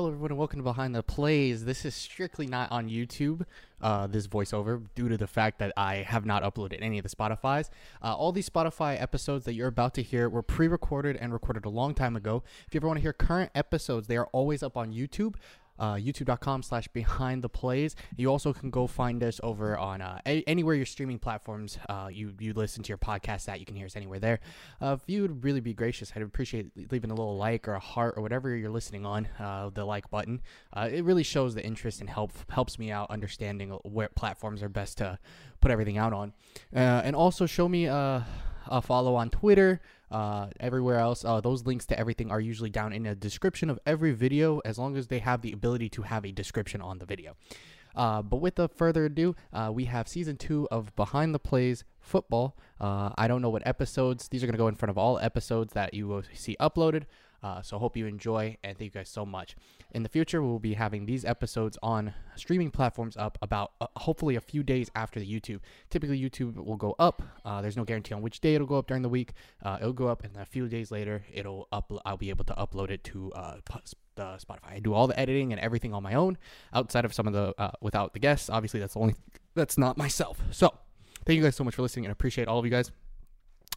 Hello, everyone, and welcome to Behind the Plays. This is strictly not on YouTube, uh, this voiceover, due to the fact that I have not uploaded any of the Spotify's. Uh, all these Spotify episodes that you're about to hear were pre recorded and recorded a long time ago. If you ever want to hear current episodes, they are always up on YouTube uh, youtube.com slash behind the plays. You also can go find us over on uh, a- anywhere your streaming platforms uh, you you listen to your podcast at you can hear us anywhere there. Uh, if you would really be gracious i'd appreciate leaving a little like or a heart or whatever you're listening on uh, the like button. Uh, it really shows the interest and help helps me out understanding where platforms are best to put everything out on. And also show me a follow on twitter uh, everywhere else. Uh, those links to everything are usually down in the description of every video as long as they have the ability to have a description on the video. Uh, but without further ado, uh, we have season two of Behind the Plays Football. Uh, I don't know what episodes, these are going to go in front of all episodes that you will see uploaded. Uh, so hope you enjoy and thank you guys so much. In the future, we'll be having these episodes on streaming platforms up about uh, hopefully a few days after the YouTube. Typically, YouTube will go up. Uh, there's no guarantee on which day it'll go up during the week. Uh, it'll go up, and a few days later, it'll up. I'll be able to upload it to uh, the Spotify. I do all the editing and everything on my own, outside of some of the uh, without the guests. Obviously, that's the only that's not myself. So, thank you guys so much for listening, and appreciate all of you guys.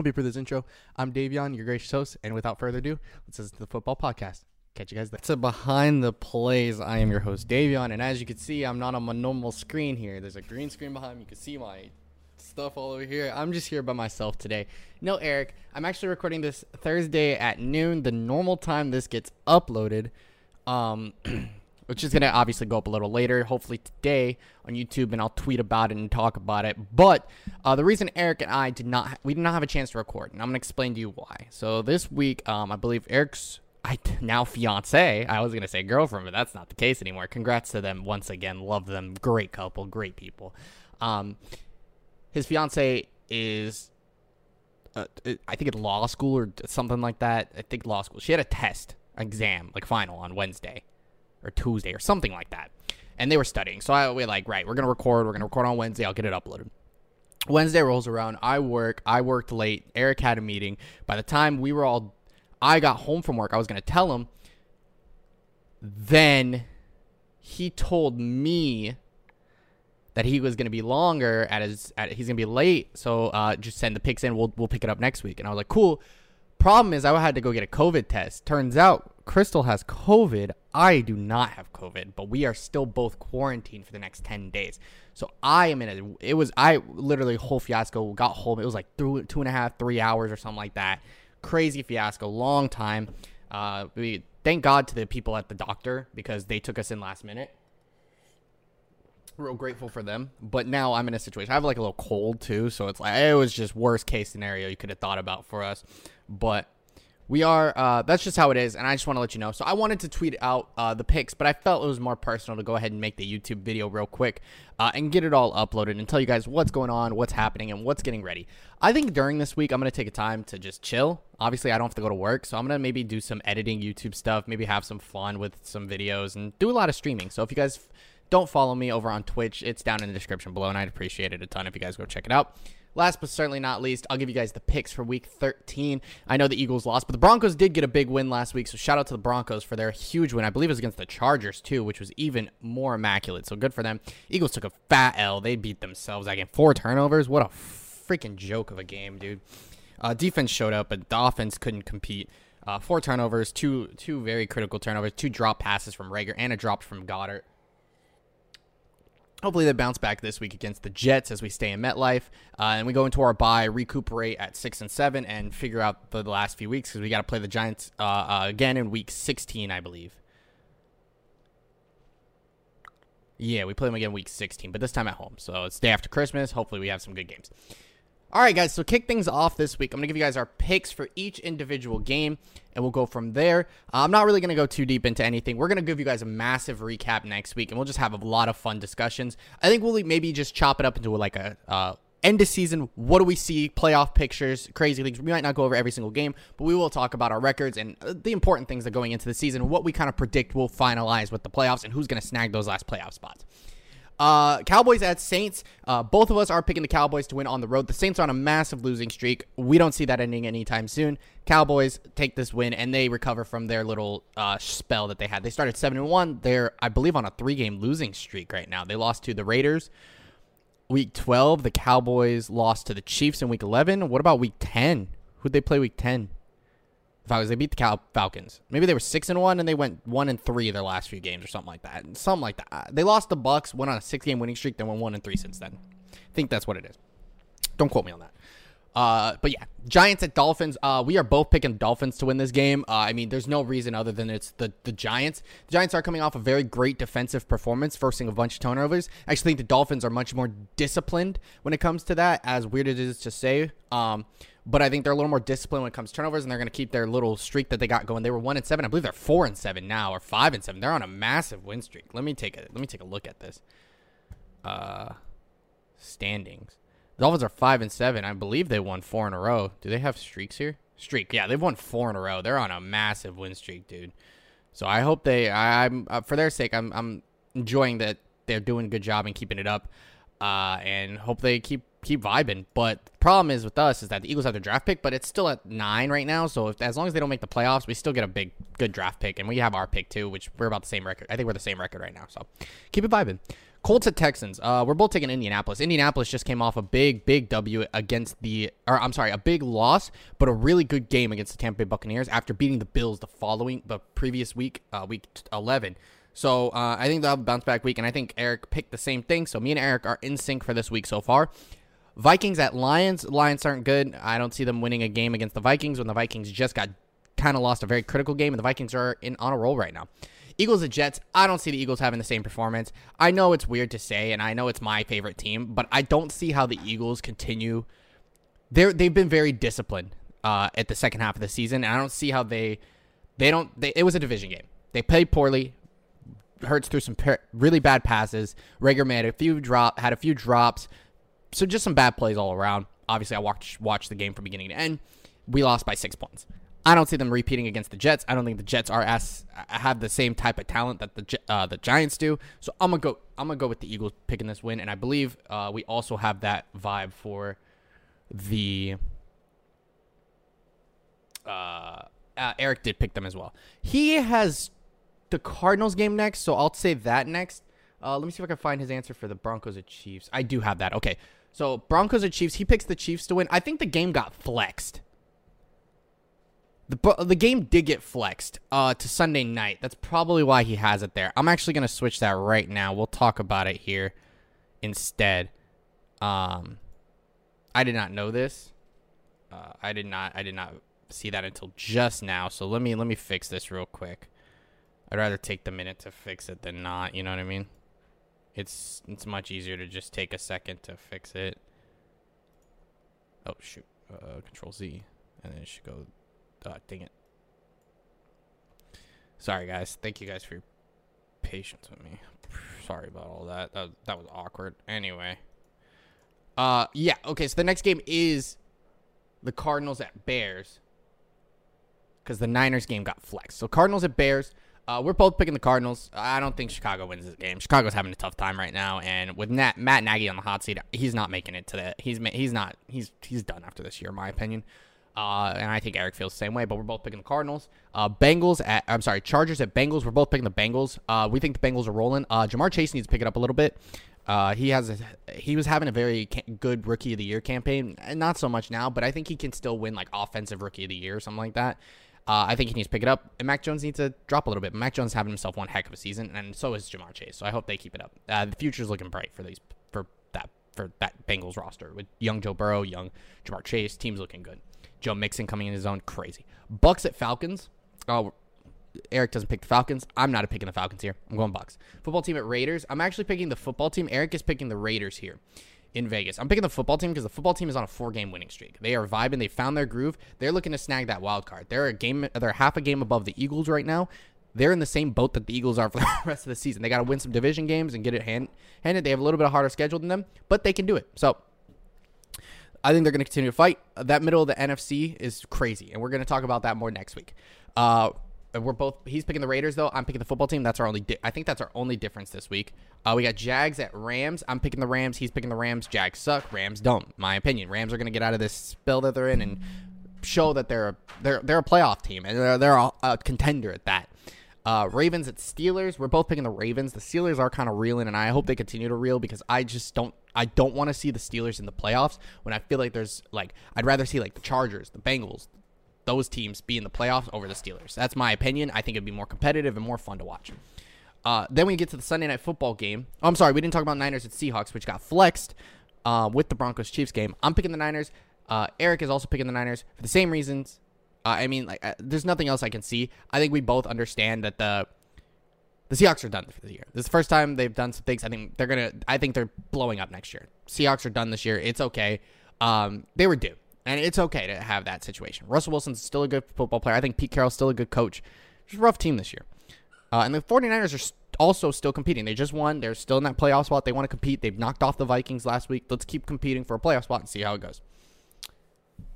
Hope you for this intro. I'm Davion, your gracious host, and without further ado, let's listen to the football podcast. Catch you guys there. To behind the plays, I am your host Davion, and as you can see, I'm not on my normal screen here. There's a green screen behind me. You can see my stuff all over here. I'm just here by myself today. No, Eric. I'm actually recording this Thursday at noon, the normal time this gets uploaded. Um, which is going to obviously go up a little later, hopefully today on YouTube, and I'll tweet about it and talk about it. But uh, the reason Eric and I did not, we did not have a chance to record, and I'm going to explain to you why. So this week, um, I believe Eric's I now fiance. I was gonna say girlfriend, but that's not the case anymore. Congrats to them once again. Love them. Great couple. Great people. Um, his fiance is, uh, I think at law school or something like that. I think law school. She had a test exam, like final, on Wednesday or Tuesday or something like that. And they were studying. So I we like, right, we're gonna record, we're gonna record on Wednesday, I'll get it uploaded. Wednesday rolls around, I work, I worked late, Eric had a meeting. By the time we were all I got home from work, I was gonna tell him. Then he told me that he was gonna be longer at his at he's gonna be late. So uh, just send the pics in, we'll we'll pick it up next week. And I was like, cool. Problem is, I had to go get a COVID test. Turns out Crystal has COVID. I do not have COVID, but we are still both quarantined for the next 10 days. So I am in a, it was, I literally, whole fiasco, got home. It was like two, two and a half, three hours or something like that. Crazy fiasco, long time. Uh, we thank God to the people at the doctor because they took us in last minute. Real grateful for them. But now I'm in a situation. I have like a little cold too, so it's like it was just worst case scenario you could have thought about for us. But we are uh, that's just how it is and i just want to let you know. So i wanted to tweet out uh, the pics but i felt it was more personal to go ahead and make the youtube video real quick uh, and get it all uploaded and tell you guys what's going on what's happening and what's getting ready. I think during this week i'm going to take a time to just chill. Obviously i don't have to go to work so i'm going to maybe do some editing youtube stuff maybe have some fun with some videos and do a lot of streaming. So if you guys don't follow me over on twitch it's down in the description below and i'd appreciate it a ton if you guys go check it out Last but certainly not least, I'll give you guys the picks for week 13. I know the Eagles lost, but the Broncos did get a big win last week, so shout out to the Broncos for their huge win. I believe it was against the Chargers, too, which was even more immaculate, so good for them. Eagles took a fat L. They beat themselves again. Four turnovers. What a freaking joke of a game, dude. Uh, defense showed up, but the offense couldn't compete. Uh, four turnovers, two two very critical turnovers, two drop passes from Reagor, and a drop from Goedert. Hopefully they bounce back this week against the Jets as we stay in MetLife, uh, and we go into our bye, recuperate at six and seven, and figure out the, the last few weeks because we got to play the Giants uh, uh, again in week 16, I believe. Yeah, we play them again week 16, but this time at home. So it's day after Christmas. Hopefully we have some good games. All right, guys, so kick things off this week. I'm going to give you guys our picks for each individual game, and we'll go from there. Uh, I'm not really going to go too deep into anything. We're going to give you guys a massive recap next week, and we'll just have a lot of fun discussions. I think we'll maybe just chop it up into like a uh, end of season. What do we see? Playoff pictures, crazy things. We might not go over every single game, but we will talk about our records and uh, the important things that going into the season, what we kind of predict will finalize with the playoffs, and who's going to snag those last playoff spots. Uh, Cowboys at Saints. Uh, both of us are picking the Cowboys to win on the road. The Saints are on a massive losing streak. We don't see that ending anytime soon. Cowboys take this win and they recover from their little uh, spell that they had. They started seven and one. They're, I believe, on a three-game losing streak right now. They lost to the Raiders. Week 12, the Cowboys lost to the Chiefs in week 11. What about week 10? Who'd they play week 10? Falcons. They beat the Cal- Falcons. Maybe they were six and one, and they went one and three their last few games, or something like that. Something like that. They lost the Bucks, went on a six game winning streak, then went one and three since then. I think that's what it is. Don't quote me on that. Uh, but yeah, Giants at Dolphins. Uh, we are both picking Dolphins to win this game. Uh, I mean, there's no reason other than it's the the Giants. The Giants are coming off a very great defensive performance, forcing a bunch of turnovers. I actually think the Dolphins are much more disciplined when it comes to that. As weird as it is to say, um, but I think they're a little more disciplined when it comes to turnovers, and they're going to keep their little streak that they got going. They were one and seven. I believe they're four and seven now, or five and seven. They're on a massive win streak. Let me take a let me take a look at this. Uh, standings. The Dolphins are five and seven. I believe they won four in a row. Do they have streaks here? Streak, yeah, they've won four in a row. They're on a massive win streak, dude. So I hope they. I, am uh, for their sake. I'm I'm enjoying that they're doing a good job and keeping it up, uh, and hope they keep keep vibing. But the problem is with us is that the Eagles have their draft pick, but it's still at nine right now. So if as long as they don't make the playoffs, we still get a big good draft pick, and we have our pick too, which we're about the same record. I think we're the same record right now. So keep it vibing. Colts at Texans. Uh, we're both taking Indianapolis. Indianapolis just came off a big, big W against the, or I'm sorry, a big loss, but a really good game against the Tampa Bay Buccaneers after beating the Bills the following, the previous week, uh, week 11. So uh, I think they'll have a bounce back week, and I think Eric picked the same thing. So me and Eric are in sync for this week so far. Vikings at Lions. Lions aren't good. I don't see them winning a game against the Vikings when the Vikings just got kind of lost a very critical game, and the Vikings are in on a roll right now. Eagles and Jets, I don't see the Eagles having the same performance. I know it's weird to say, and I know it's my favorite team, but I don't see how the Eagles continue. They're they've been very disciplined uh, at the second half of the season, and I don't see how they they don't. They, it was a division game. They played poorly. Hurts threw some per- really bad passes. Reagor made a few drop, had a few drops. So just some bad plays all around. Obviously, I watched watched the game from beginning to end. We lost by six points. I don't see them repeating against the Jets. I don't think the Jets are as have the same type of talent that the uh, the Giants do. So I'm gonna go. I'm gonna go with the Eagles picking this win, and I believe uh, we also have that vibe for the. Uh, uh, Eric did pick them as well. He has the Cardinals game next, so I'll say that next. Uh, let me see if I can find his answer for the Broncos and Chiefs. I do have that. Okay, so Broncos and Chiefs. He picks the Chiefs to win. I think the game got flexed. The, the game did get flexed uh, to Sunday night. That's probably why he has it there. I'm actually going to switch that right now. We'll talk about it here instead. Um, I did not know this. Uh, I did not. I did not see that until just now. So let me let me fix this real quick. I'd rather take the minute to fix it than not. You know what I mean? It's it's much easier to just take a second to fix it. Oh shoot! Uh, control Z, and then it should go uh, dang it. Sorry, guys. Thank you guys for your patience with me. Sorry about all that. That, that was awkward. Anyway. Uh, yeah. Okay, so the next game is the Cardinals at Bears. Because the Niners game got flexed. So Cardinals at Bears. Uh, we're both picking the Cardinals. I don't think Chicago wins this game. Chicago's having a tough time right now, and with Nat, Matt Nagy on the hot seat, he's not making it to the. He's he's not. He's he's done after this year, in my opinion. Uh, and I think Eric feels the same way, but we're both picking the Cardinals. Uh, Bengals at, I'm sorry, Chargers at Bengals. We're both picking the Bengals. Uh, we think the Bengals are rolling. Uh, Ja'Marr Chase needs to pick it up a little bit. Uh, he has a, he was having a very good rookie of the year campaign, and not so much now, but I think he can still win like offensive rookie of the year or something like that. Uh, I think he needs to pick it up, and Mac Jones needs to drop a little bit. Mac Jones having himself one heck of a season, and so is Ja'Marr Chase. So I hope they keep it up. Uh, the future's looking bright for these for that for that Bengals roster with young Joe Burrow, young Ja'Marr Chase. Team's looking good. Joe Mixon coming in his own crazy. Bucks at Falcons. Oh, Eric doesn't pick the Falcons. I'm not picking the Falcons here. I'm going Bucks. Football team at Raiders. I'm actually picking the football team. Eric is picking the Raiders here in Vegas. I'm picking the football team because the football team is on a four-game winning streak. They are vibing. They found their groove. They're looking to snag that wild card. They're a game. They're half a game above the Eagles right now. They're in the same boat that the Eagles are for the rest of the season. They got to win some division games and get it hand, handed. They have a little bit of harder schedule than them, but they can do it. So I think they're going to continue to fight. That middle of the NFC is crazy, and we're going to talk about that more next week. Uh, we're both. He's picking the Raiders though. I'm picking the football team. That's our only. Di- I think that's our only difference this week. Uh, we got Jags at Rams. I'm picking the Rams. He's picking the Rams. Jags suck. Rams don't. My opinion. Rams are gonna get out of this spell that they're in and show that they're they're they're a playoff team and they're they're a, a contender at that. Uh, Ravens at Steelers. We're both picking the Ravens. The Steelers are kind of reeling, and I hope they continue to reel because I just don't. I don't want to see the Steelers in the playoffs when I feel like there's like I'd rather see like the Chargers, the Bengals, those teams be in the playoffs over the Steelers. That's my opinion. I think it'd be more competitive and more fun to watch. Uh, then we get to the Sunday night football game. Oh, I'm sorry, we didn't talk about Niners at Seahawks, which got flexed uh, with the Broncos Chiefs game. I'm picking the Niners. Uh, Eric is also picking the Niners for the same reasons. Uh, I mean, like, uh, there's nothing else I can see. I think we both understand that the the Seahawks are done for the year. This is the first time they've done some things. I think they're gonna. I think they're blowing up next year. Seahawks are done this year. It's okay. Um, they were due, and it's okay to have that situation. Russell Wilson's still a good football player. I think Pete Carroll's still a good coach. It's a rough team this year. Uh, and the 49ers are also still competing. They just won. They're still in that playoff spot. They want to compete. They've knocked off the Vikings last week. Let's keep competing for a playoff spot and see how it goes.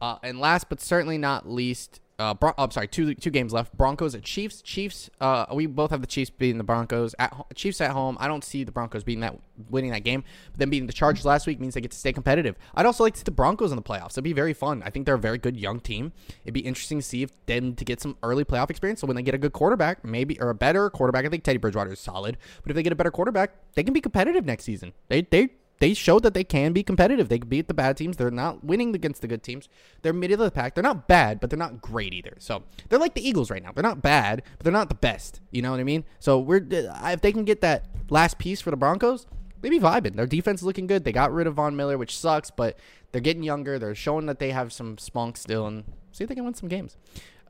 Uh, and last but certainly not least, uh, Bron- I'm sorry, two two games left. Broncos at Chiefs. Chiefs. Uh, we both have the Chiefs beating the Broncos. At ho- Chiefs at home. I don't see the Broncos beating that, winning that game. But then beating the Chargers last week means they get to stay competitive. I'd also like to see the Broncos in the playoffs. It'd be very fun. I think they're a very good young team. It'd be interesting to see if them to get some early playoff experience. So when they get a good quarterback, maybe or a better quarterback, I think Teddy Bridgewater is solid. But if they get a better quarterback, they can be competitive next season. They they they showed that they can be competitive. They beat the bad teams. They're not winning against the good teams. They're middle of the pack. They're not bad, but they're not great either. So they're like the Eagles right now. They're not bad, but they're not the best. You know what I mean? So we're uh, if they can get that last piece for the Broncos, they be vibing. Their defense is looking good. They got rid of Von Miller, which sucks, but they're getting younger. They're showing that they have some spunk still, and see if they can win some games.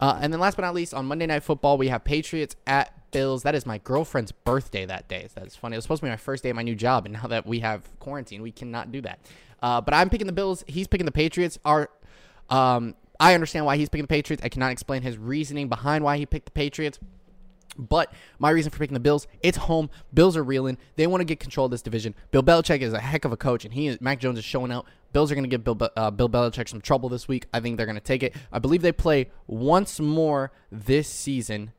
Uh, and then last but not least, on Monday Night Football, we have Patriots at Bills. That is my girlfriend's birthday that day. That's funny. It was supposed to be my first day at my new job, and now that we have quarantine, we cannot do that. Uh, but I'm picking the Bills. He's picking the Patriots. Our, um, I understand why he's picking the Patriots. I cannot explain his reasoning behind why he picked the Patriots. But my reason for picking the Bills, it's home. Bills are reeling. They want to get control of this division. Bill Belichick is a heck of a coach, and he is, Mac Jones is showing out. Bills are going to give Bill, uh, Bill Belichick some trouble this week. I think they're going to take it. I believe they play once more this season.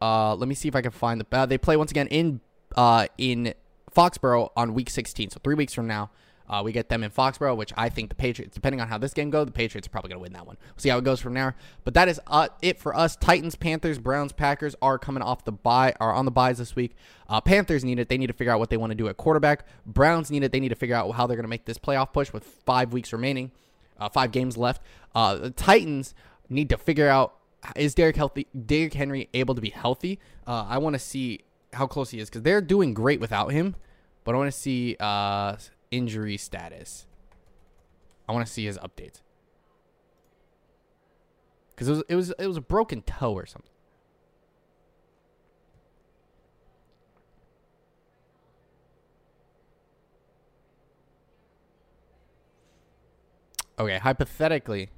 Uh, let me see if I can find the. Uh, they play once again in uh, in Foxborough on week 16, so three weeks from now. Uh, we get them in Foxborough, which I think the Patriots, depending on how this game goes, the Patriots are probably going to win that one. We'll see how it goes from there. But that is uh, it for us. Titans, Panthers, Browns, Packers are coming off the bye are on the byes this week. Uh, Panthers need it. They need to figure out what they want to do at quarterback. Browns need it. They need to figure out how they're going to make this playoff push with five weeks remaining, uh, five games left. Uh, the Titans need to figure out is Derrick healthy? Derrick Henry able to be healthy? Uh, I want to see how close he is because they're doing great without him. But I want to see uh, injury status. I want to see his updates because it was it was it was a broken toe or something. Okay, hypothetically,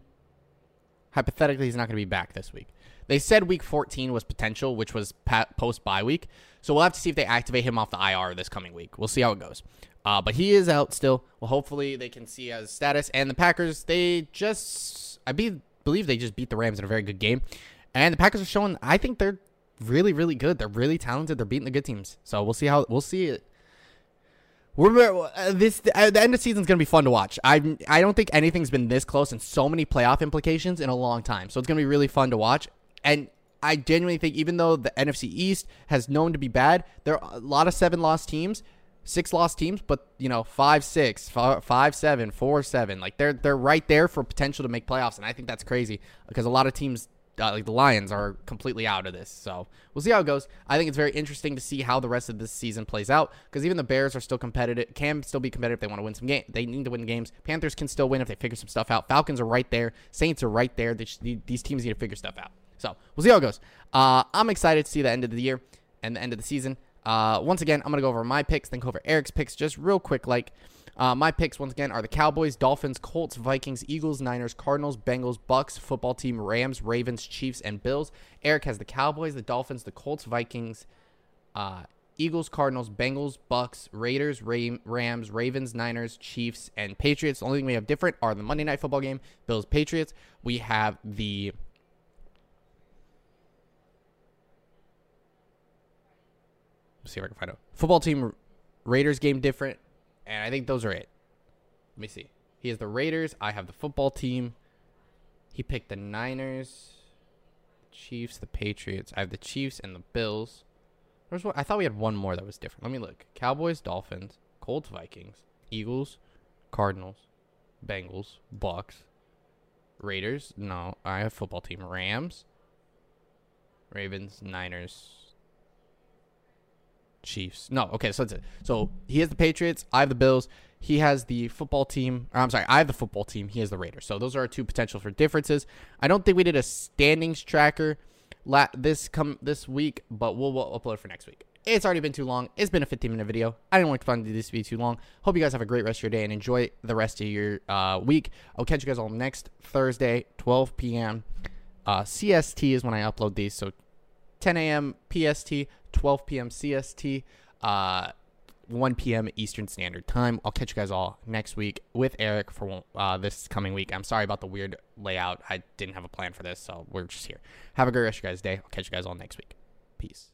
hypothetically he's not going to be back this week. They said week 14 was potential, which was post bye week. So we'll have to see if they activate him off the IR this coming week. We'll see how it goes. Uh, but he is out still. Well, hopefully they can see his status. And the Packers, they just, I be, believe they just beat the Rams in a very good game. And the Packers are showing, I think they're really, really good. They're really talented. They're beating the good teams. So we'll see how, we'll see it. We're uh, this uh, the end of season is gonna be fun to watch. I I don't think anything's been this close and so many playoff implications in a long time. So it's gonna be really fun to watch. And I genuinely think even though the NFC East has known to be bad, there are a lot of seven lost teams, six lost teams, but you know five six, five, five seven, four seven, like they're they're right there for potential to make playoffs, and I think that's crazy because a lot of teams uh, like the Lions are completely out of this. So we'll see how it goes. I think it's very interesting to see how the rest of this season plays out because even the Bears are still competitive, can still be competitive if they want to win some games. They need to win games. Panthers can still win if they figure some stuff out. Falcons are right there. Saints are right there. these teams need to figure stuff out. So we'll see how it goes. Uh, I'm excited to see the end of the year and the end of the season. Uh, once again, I'm going to go over my picks, then go over Eric's picks just real quick. Like, uh, my picks once again are the Cowboys, Dolphins, Colts, Vikings, Eagles, Niners, Cardinals, Bengals, Bucks, football team, Rams, Ravens, Chiefs, and Bills. Eric has the Cowboys, the Dolphins, the Colts, Vikings, uh, Eagles, Cardinals, Bengals, Bucks, Raiders, Rams, Ravens, Niners, Chiefs, and Patriots. The only thing we have different are the Monday Night Football game, Bills, Patriots. We have the see if I can find out. Football team, Raiders game different, and I think those are it. Let me see. He has the Raiders. I have the football team. He picked the Niners, Chiefs, the Patriots. I have the Chiefs and the Bills. There's one. I thought we had one more that was different. Let me look. Cowboys, Dolphins, Colts, Vikings, Eagles, Cardinals, Bengals, Bucks, Raiders. No, I have football team. Rams, Ravens, Niners, Chiefs. No, okay, so that's it. So he has the Patriots. I have the Bills. He has the football team. Or I'm sorry, I have the football team. He has the Raiders. So those are our two potential for differences. I don't think we did a standings tracker la- this come this week, but we'll, we'll upload for next week. It's already been too long. It's been a 15 minute video. I didn't want to find this to be too long. Hope you guys have a great rest of your day and enjoy the rest of your uh, week. I'll catch you guys all next Thursday, 12 p.m. Uh, CST is when I upload these. So 10 a.m. PST, 12 p.m. CST, uh, 1 p.m. Eastern Standard Time. I'll catch you guys all next week with Eric for uh, this coming week. I'm sorry about the weird layout. I didn't have a plan for this, so we're just here. Have a great rest of your guys' day. I'll catch you guys all next week. Peace.